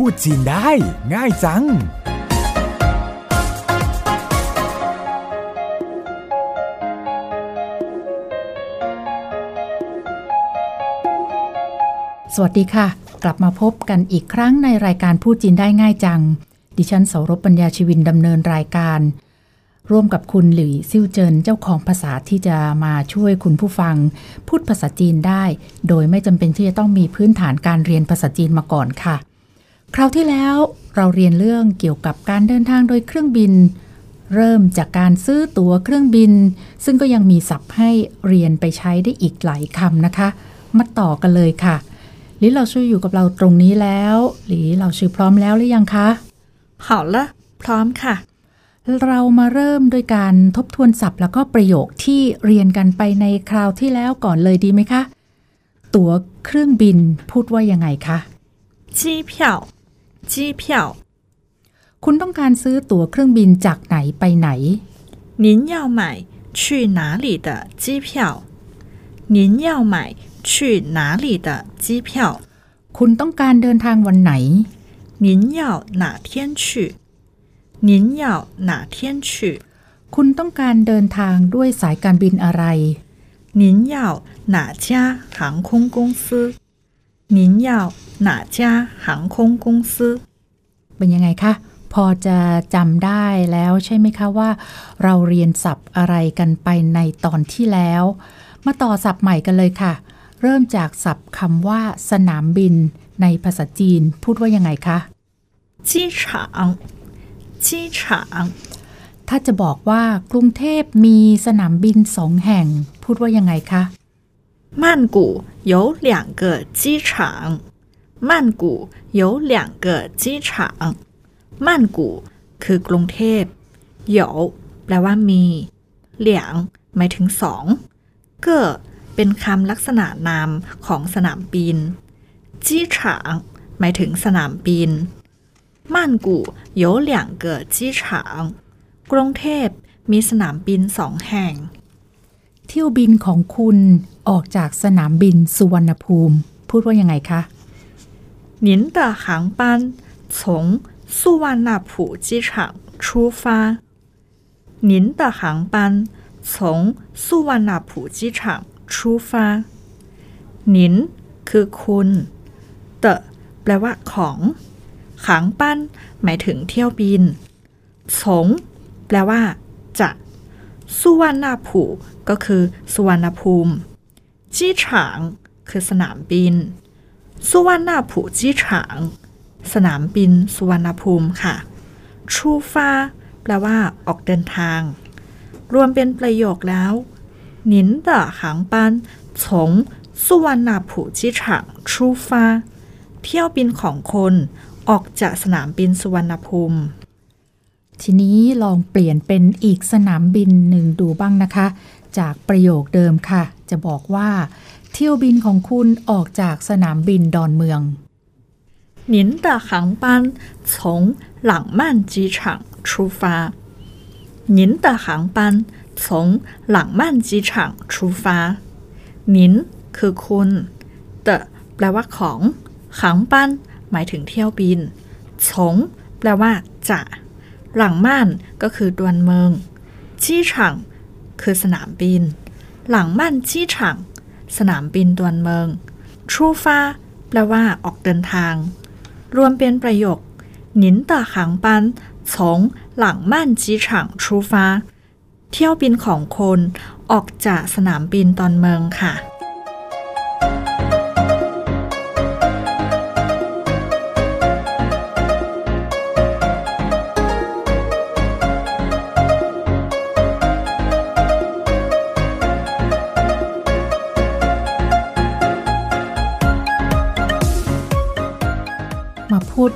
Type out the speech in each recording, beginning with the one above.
พูดจีนได้ ง่ายจัง สวัสดีค่ะ กลับมาพบกันอีกครั้งในรายการพูดจีนได้ง่ายจัง ดิฉันเสารบปัญญาชีวินดำเนินรายการ ร่วมกับคุณหลี่ซิ่วเจินเจ้าของภาษาที่จะมาช่วยคุณผู้ฟัง พูดภาษาจีนได้ โดยไม่จำเป็นที่จะต้องมีพื้นฐานการเรียนภาษาจีนมาก่อนค่ะ คราวที่แล้วเราเรียนเรื่องเกี่ยวกับการเดินทางโดยเครื่องบิน เริ่มจากการซื้อตั๋วเครื่องบิน ซึ่งก็ยังมีศัพท์ให้เรียนไปใช้ได้อีกหลายคำนะคะ มาต่อกันเลยค่ะหลีเราชื่ออยู่กับเราตรงนี้แล้วหลีเราชื่อพร้อมแล้วหรือยังคะ好了พร้อมค่ะ เรามาเริ่มด้วยการทบทวนศัพท์แล้วก็ประโยคที่เรียนกันไปในคราวที่แล้วก่อนเลยดีไหมคะ ตั๋วเครื่องบินพูดว่ายังไงคะ 机票机票 คุณต้องการซื้อตั๋วเครื่องบินจากไหนไปไหน 您要买去哪里的机票您要买去哪里的机票 คุณต้องการเดินทางวันไหน 您要哪天去您要哪天去 คุณต้องการเดินทางด้วยสายการบินอะไร 您要哪家航空公司 您要哪家航空公司เป็นยังไงคะ พอจะจำได้แล้วใช่ไหมคะว่า เราเรียนศัพท์อะไรกันไปในตอนที่แล้ว มาต่อศัพท์ใหม่กันเลยค่ะ เริ่มจากศัพท์คำว่า สนามบิน ในภาษาจีน พูดว่ายังไงคะจีฉางจีฉางถ้าจะบอกว่ากรุงเทพมีสนามบินสองแห่ง พูดว่ายังไงคะ 曼谷有两个机场，曼谷有两个机场。曼谷คือกรุงเทพ有แปลว่ามี เหลียงหมายถึงสอง เก้อเป็นคำลักษณะนามของสนามบิน จี้ฉางหมายถึงสนามบิน 曼谷有两个机场กรุงเทพมีสนามบินสองแห่ง เที่ยวบินของคุณออกจากสนามบินสุวรรณภูมิ พูดว่ายังไงคะ 您的航班从素万那普机场出发。您的航班从素万那普机场出发。您คือคุณเตแปลว่าของขางปั้นหมายถึงเที่ยวบินสงแปลว่า จะ สุวรรณภูก็คือสุวรรณภูมิ จี้ฉางคือสนามบิน สุวรรณภูจี้ฉาง สนามบินสุวรรณภูมิค่ะ ชูฟ้าแปลว่าออกเดินทาง รวมเป็นประโยคแล้วนินเต่อหางปันสงสุวรรณภูจี้ฉางชูฟ้า เที่ยวบินของคนออกจากสนามบินสุวรรณภูมิ ทีนี้ลองเปลี่ยนเป็นอีกสนามบินหนึ่งดูบ้างนะคะ จากประโยคเดิมค่ะ จะบอกว่า เที่ยวบินของคุณออกจากสนามบินดอนเมือง 您的航班从朗曼机场出发。您的航班从朗曼机场出发。您คือคุณเตแปลว่าของหางปั้นหมายถึงเที่ยวบินฉงแปลว่า จะ หลังม่านก็คือดวนเมือง ชี้ฉังคือสนามบิน หลังม่านชี้ฉังสนามบินดวนเมืองชูฟ้าแปลว่าออกเดินทาง รวมเป็นประโยคนินต่อขังปันสงหลังม่านจีฉังชูฟ้า เที่ยวบินของคนออกจากสนามบินตอนเมืองค่ะ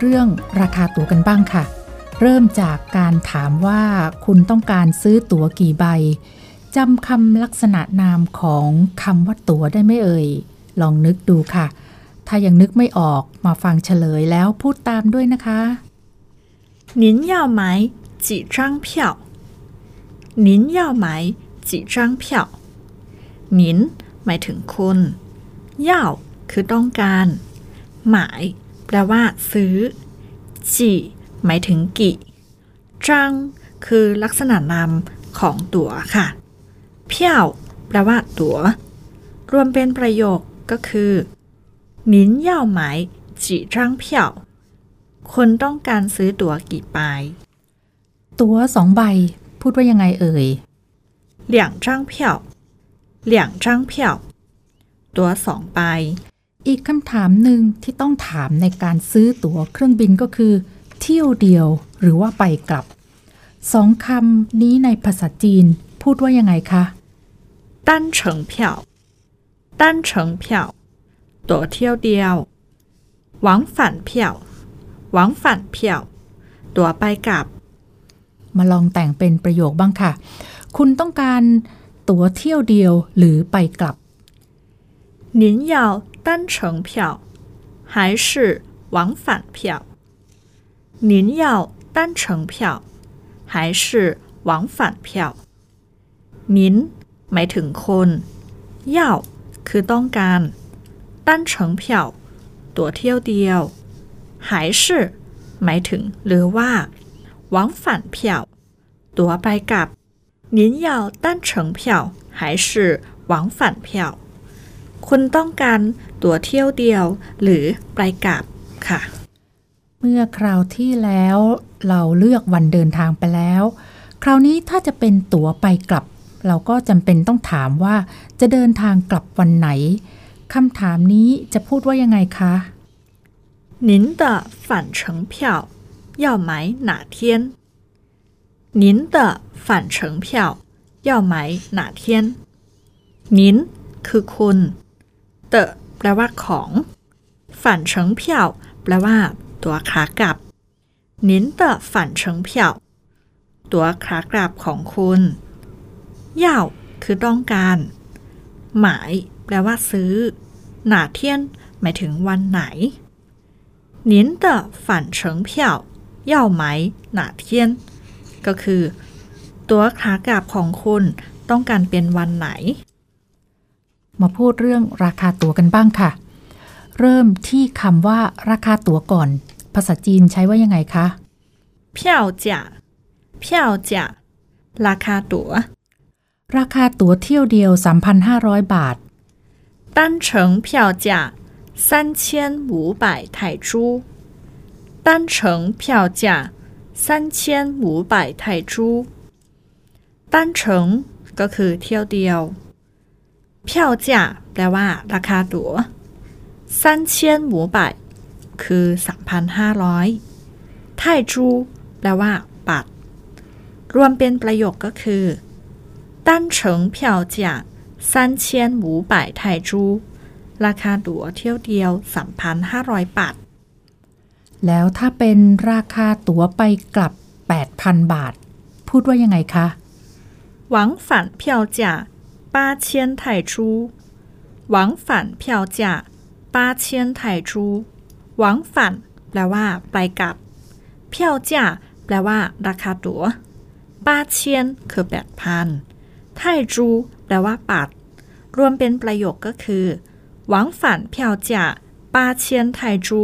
เรื่องราคาตั๋วกันบ้างค่ะ เริ่มจากการถามว่าคุณต้องการซื้อตั๋วกี่ใบจำคำลักษณะนามของคำว่าตั๋วได้ไหมเอ่ย ลองนึกดูค่ะ ถ้ายังนึกไม่ออกมาฟังเฉลยแล้วพูดตามด้วยนะคะ 您要买几张票您要买几张票您หมายถึงคุณ ย่าคือต้องการ หมาย แปลว่า ซื้อ จีหมายถึงกี่จัง คือลักษณะนามของตั๋วค่ะ เพี้ยว แปลว่าตัว๋ว รวมเป็นประโยคก็คือหนินเย่าหมายจีจังเพี้ยวคนต้องการซื้อตั๋วกี่ใบ ตั๋วสองใบ พูดว่ายังไงเอ่ยเหลี่ยงจ้างเพียวเหลี่ยงจ้างเพียวตั๋วสองใบ อีกคำถามหนึ่งที่ต้องถามในการซื้อตั๋วเครื่องบินก็คือ เที่ยวเดียวหรือว่าไปกลับ สองคำนี้ในภาษาจีนพูดว่ายังไงคะ 单程票单程票ตั๋วเที่ยวเดียว往返票往返票ตั๋วไปกลับ มาลองแต่งเป็นประโยคบ้างค่ะ คุณต้องการตั๋วเที่ยวเดียวหรือไปกลับ 您要 单程票还是往返票？您要单程票还是往返票？您หมายถึงคน要คือต้องการ单程票ตั๋วเที่ยวเดียว还是หมายถึงหรือว่า往返票ตั๋วไปกลับ您要单程票还是往返票？ คุณต้องการตั๋วเที่ยวเดียว หรือไปกลับค่ะ เมื่อคราวที่แล้วเราเลือกวันเดินทางไปแล้ว คราวนี้ถ้าจะเป็นตั๋วไปกลับ เราก็จำเป็นต้องถามว่าจะเดินทางกลับวันไหนคำถามนี้จะพูดว่ายังไงคะ 您的返程票要买哪天？您的返程票要买哪天？您คือคุณ เตอแปลว่าของฝันเฉิงเพียวแปลว่า ตัวขากลับนินเตอฝันเฉิงเพียวตัวขากลับของคุณเย่าคือต้องการ หมาย แปลว่าซื้อ หนาเทียน หมายถึงวันไหนนินเตอฝันเฉิงเพียวเย่าไหมหนาเทียน ก็คือ ตัวขากลับของคุณต้องการเป็นวันไหน มาพูดเรื่องราคาตั๋วกันบ้างค่ะ เริ่มที่คำว่าราคาตั๋วก่อน ภาษาจีนใช้ว่ายังไงคะ 票价票价ราคาตั๋ว ราคาตั๋วเที่ยวเดียว 3,500 บาท 单程票价三千五百泰铢单程票价三千五百泰铢单程ก็คือเที่ยวเดียว 票价แปลว่า ราคาตั๋วซันเชียนหมูบาทคือ 3,500ไทจูแปลว่า บาทรวมเป็นประโยคก็คือตั้นเฉิงเพียวพันเชียนหมูบาทไทจูราคาตั๋วเที่ยวเดียว 3,500 บาท แล้วถ้าเป็นราคาตั๋วไปกลับ 8,000 บาท พูดว่ายังไงคะหวังฝัน票价八千泰铢往返票价八千泰铢往返แปลว่า ไปกลับ票价แปลว่า ราคาตั๋วป้าเชียนคือแปดพันไทจูแปลว่าบาทรวมเป็นประโยคก็คือหวังฝันเพียวจ่าป้าเชียนไทจู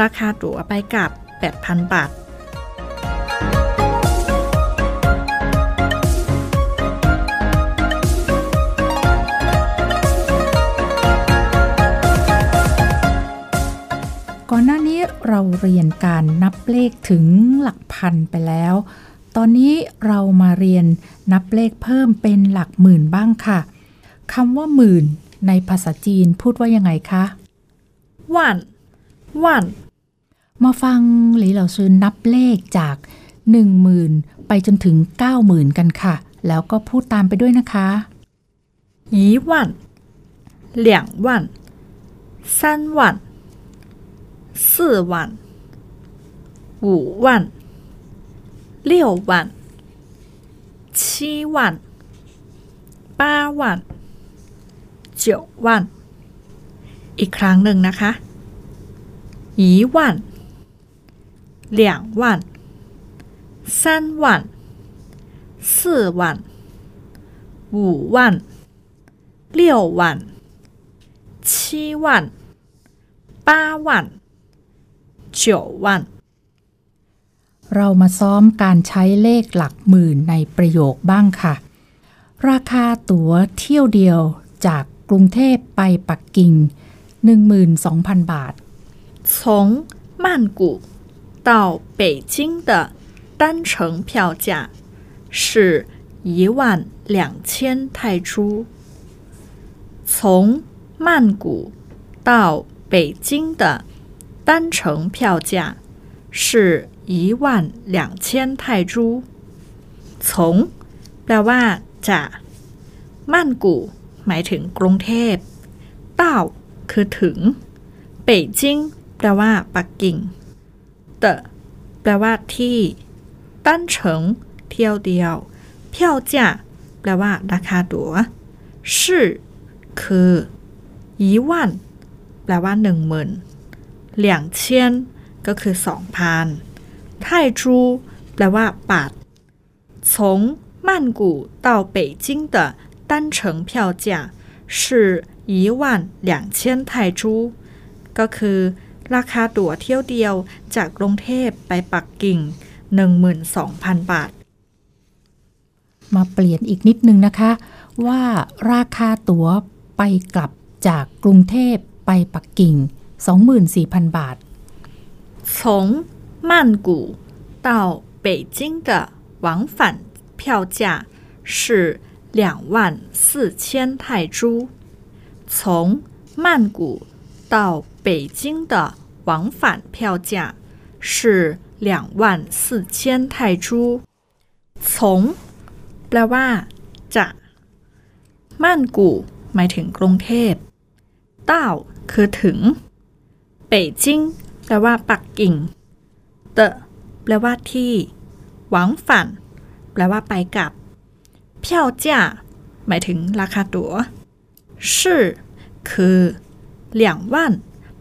ราคาตั๋วไปกลับ 8,000 บาท เราเรียนการนับเลขถึงหลักพันไปแล้ว ตอนนี้เรามาเรียนนับเลขเพิ่มเป็นหลักหมื่นบ้างค่ะคำว่าหมื่น ในภาษาจีนพูดว่ายังไงคะ ว่านว่าน มาฟังหลีเหล่าซื้อนับเลขจาก 10,000 ไปจนถึง 90,000 กันค่ะ แล้วก็พูดตามไปด้วยนะคะ 一万两万三万 四万五万六万七万八万九万อีกครั้งหนึ่งนะคะ一万两万三万四万五万六万七万八万 九万 เรามาซ้อมการใช้เลขหลักหมื่นในประโยคบ้างค่ะ ราคาตั๋วเที่ยวเดียวจากกรุงเทพไปปักกิ่ง 12,000 บาท 从曼谷到北京的单程票价是一万两千泰铢。从曼谷到北京的 单程票价是一万两千泰铢。从แปลว่าจากมั่นกูหมายถึงกรุงเทพเต้าคือถึง เป่ยจิ้งแปลว่า ปักกิ่งเตะแปลว่าที่ ตั้นเฉิง เที่ยวเดียว เพียวจ่าแปลว่า ราคาตั๋วชื่อคือยีวันแปลว่าหนึ่งหมื่น เหลียงเชียนก็คือสองพันไทจูแปลว่าบาท从曼谷到北京的单程票价是一万两千泰铢ก็คือ ราคาตั๋วเที่ยวเดียวจากกรุงเทพไปปักกิ่ง 12,000 บาท มาเปลี่ยนอีกนิดนึงนะคะ ว่าราคาตั๋วไปกลับจากกรุงเทพไปปักกิ่ง 24,000 บาท 从曼谷到北京的往返票价是两万四千泰铢。从曼谷到北京的往返票价是两万四千泰铢。从แปลว่าจากม่านกูหมายถึงกรุงเทพเต้าคือถึง เป่ยจิ้งแปลว่า ปักกิ่ง เตะแปลว่าที่ หวังฝัน แปลว่าไปกลับเพียวจ่าหมายถึงราคาตั๋วชื่อคือเหลี่ยงว่าน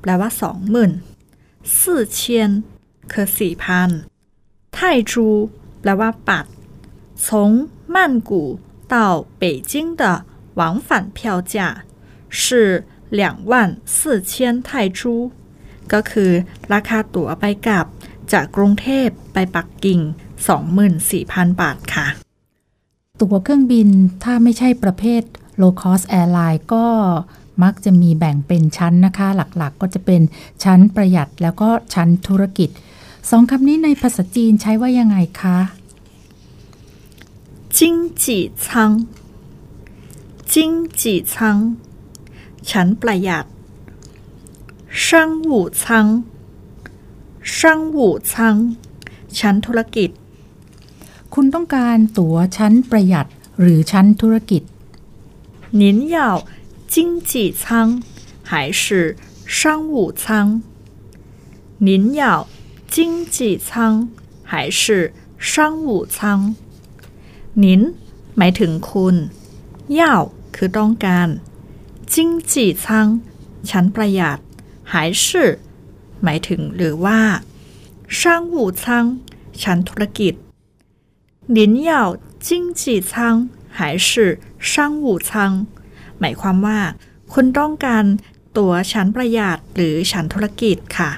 แปลว่าสองหมื่นสี่เชียนคือสี่พันไทจูแปลว่าปัด从曼谷到北京的往返票价是两万四千泰铢 ก็คือราคาตั๋วไปกลับจากกรุงเทพไปปักกิ่ง 24,000 บาทค่ะ ตั๋วเครื่องบินถ้าไม่ใช่ประเภท low cost airline ก็มักจะมีแบ่งเป็นชั้นนะคะ หลักๆ ก็จะเป็นชั้นประหยัดแล้วก็ชั้นธุรกิจสองคำนี้ในภาษาจีนใช้ว่ายังไงคะจิงจีชังจิงจีชังชั้นประหยัด 商务舱商务舱ชั้นธุรกิจ คุณต้องการตั๋วชั้นประหยัดหรือชั้นธุรกิจ 您要经济舱还是商务舱？您要经济舱还是商务舱？นินหมายถึงคุณเย่าคือต้องการจิ้งจีซังชั้นประหยัด หาหมายถึงหรือว่า商务舱ชั้นธุรกิจหลินเหยาจิ้งจีหยกมายความว่า คุณต้องการตัวชั้นประหยัดหรือชั้นธุรกิจค่ะ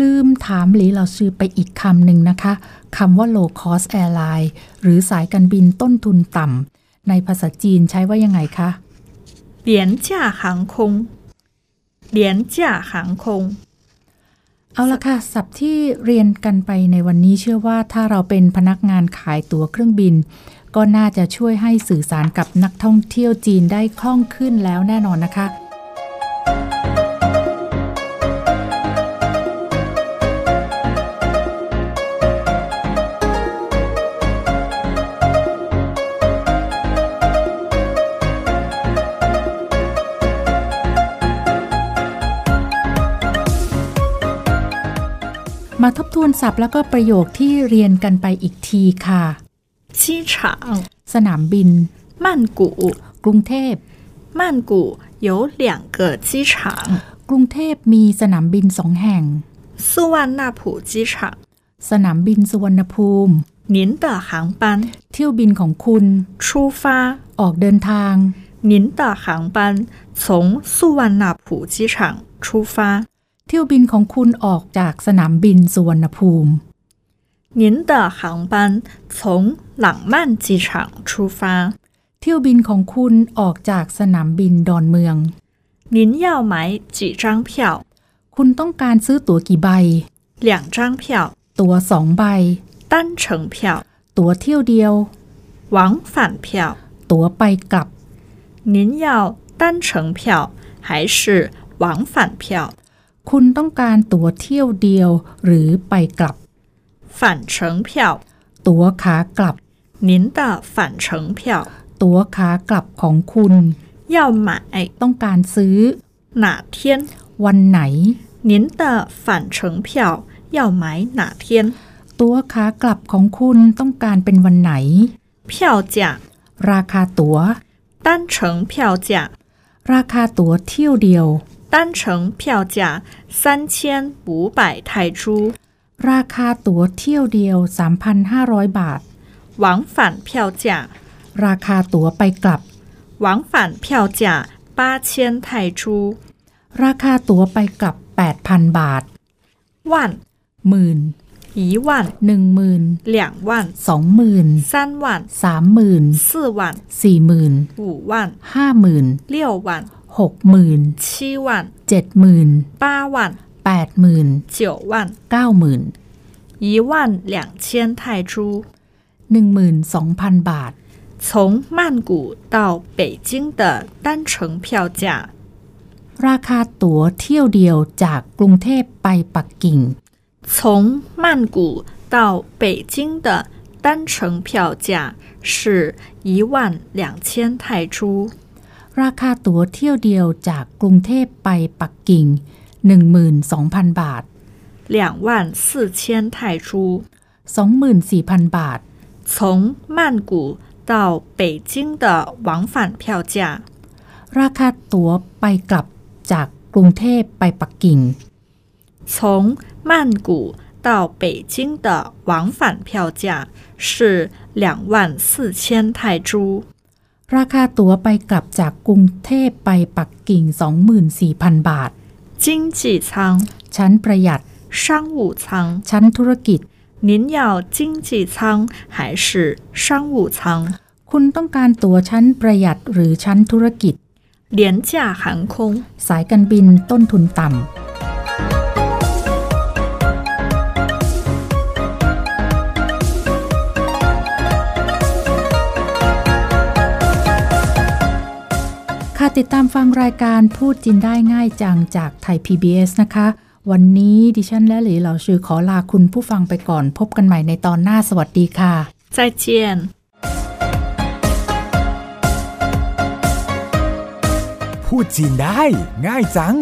ลืมถามหลีเราซื้อไปอีกคำหนึ่งนะคะคำว่า low cost airline หรือสายการบินต้นทุนต่ำในภาษาจีนใช้ว่ายังไงคะเหรียญจ่าหางคง เอาละค่ะศัพท์ที่เรียนกันไปในวันนี้เชื่อว่าถ้าเราเป็นพนักงานขายตั๋วเครื่องบิน ก็น่าจะช่วยให้สื่อสารกับนักท่องเที่ยวจีนได้คล่องขึ้นแล้วแน่นอนนะคะ ทบทวนศัพท์แล้วก็ประโยคที่เรียนกันไปอีกทีค่ะ 机场 สนามบิน 曼谷 กรุงเทพ 曼谷有两个机场 กรุงเทพมีสนามบินสองแห่ง 素万那普机场 สนามบินสุวรรณภูมิ 您的航班 เที่ยวบินของคุณ 出发 ออกเดินทาง 您的航班从素万那普机场出发 เที่ยวบินของคุณออกจากสนามบินสุวรรณภูมิ 您的航班从朗曼机场出发。 เที่ยวบินของคุณออกจากสนามบินดอนเมือง 您要买几张票？ คุณต้องการซื้อตั๋วกี่ใบ 两张票， ตั๋วสองใบ 单程票、 ตั๋วเที่ยวเดียว 往返票。 ตั๋วไปกลับ 您要单程票还是往返票？ คุณต้องการตั๋วเที่ยวเดียว หรือไปกลับ 返程票。 ตั๋วขากลับ 您的返程票 ตั๋วขากลับของคุณ 要买 ต้องการซื้อ 哪天？ วันไหน 您的返程票要买哪天？ ตั๋วขากลับของคุณต้องการเป็นวันไหน 票价 ราคาตั๋ว 单程票价， ราคาตั๋วเที่ยวเดียว 单程票价三千五百泰铢， ราคาตั๋วเที่ยวเดียว 3,500 บาท 往返票价 ราคาตั๋วไปกลับ 往返票价八千泰铢， ราคาตั๋วไปกลับ 8,000 บาท 万、หมื่น 一万、 หนึ่งหมื่น 两万、 สองหมื่น 三万、 สามหมื่น 四万、 สี่หมื่น 五万、 ห้าหมื่น 六万、 หกหมื่น 七万、 เจ็ดหมื่น 八万、 แปดหมื่น 九万、 เก้าหมื่น 一万两千泰铢。 หนึ่งหมื่นสองพันบาท 从曼谷到北京的单程票价， ราคาตั๋วเที่ยวเดียวจากกรุงเทพไปปักกิ่ง 从曼谷到北京的单程票价是一万两千泰铢。 ราคาตั๋วเที่ยวเดียวจากกรุงเทพไปปักกิ่ง 12,000 บาท 两万四千泰铢， 24,000 บาท 从曼谷到北京的往返票价 ราคาตั๋วไปกลับจากกรุงเทพไปปักกิ่ง 从曼谷到北京的往返票价是两万四千泰铢。 ราคาตั๋วไปกลับจากกรุงเทพไปปักกิ่ง 24,000 บาท 经济舱、 ชั้นประหยัด 商务舱， ชั้นธุรกิจ 您要经济舱还是商务舱？ คุณต้องการตั๋วชั้นประหยัดหรือชั้นธุรกิจ 廉价航空。 สายการบินต้นทุนต่ำ ติดตามฟังรายการพูดจินได้ง่ายจังจากไทย PBS นะคะ วันนี้ดิฉันและหลีเหล่าชื่อขอลาคุณผู้ฟังไปก่อน พบกันใหม่ในตอนหน้าสวัสดีค่ะ再见。พูดจีนได้ ง่ายจัง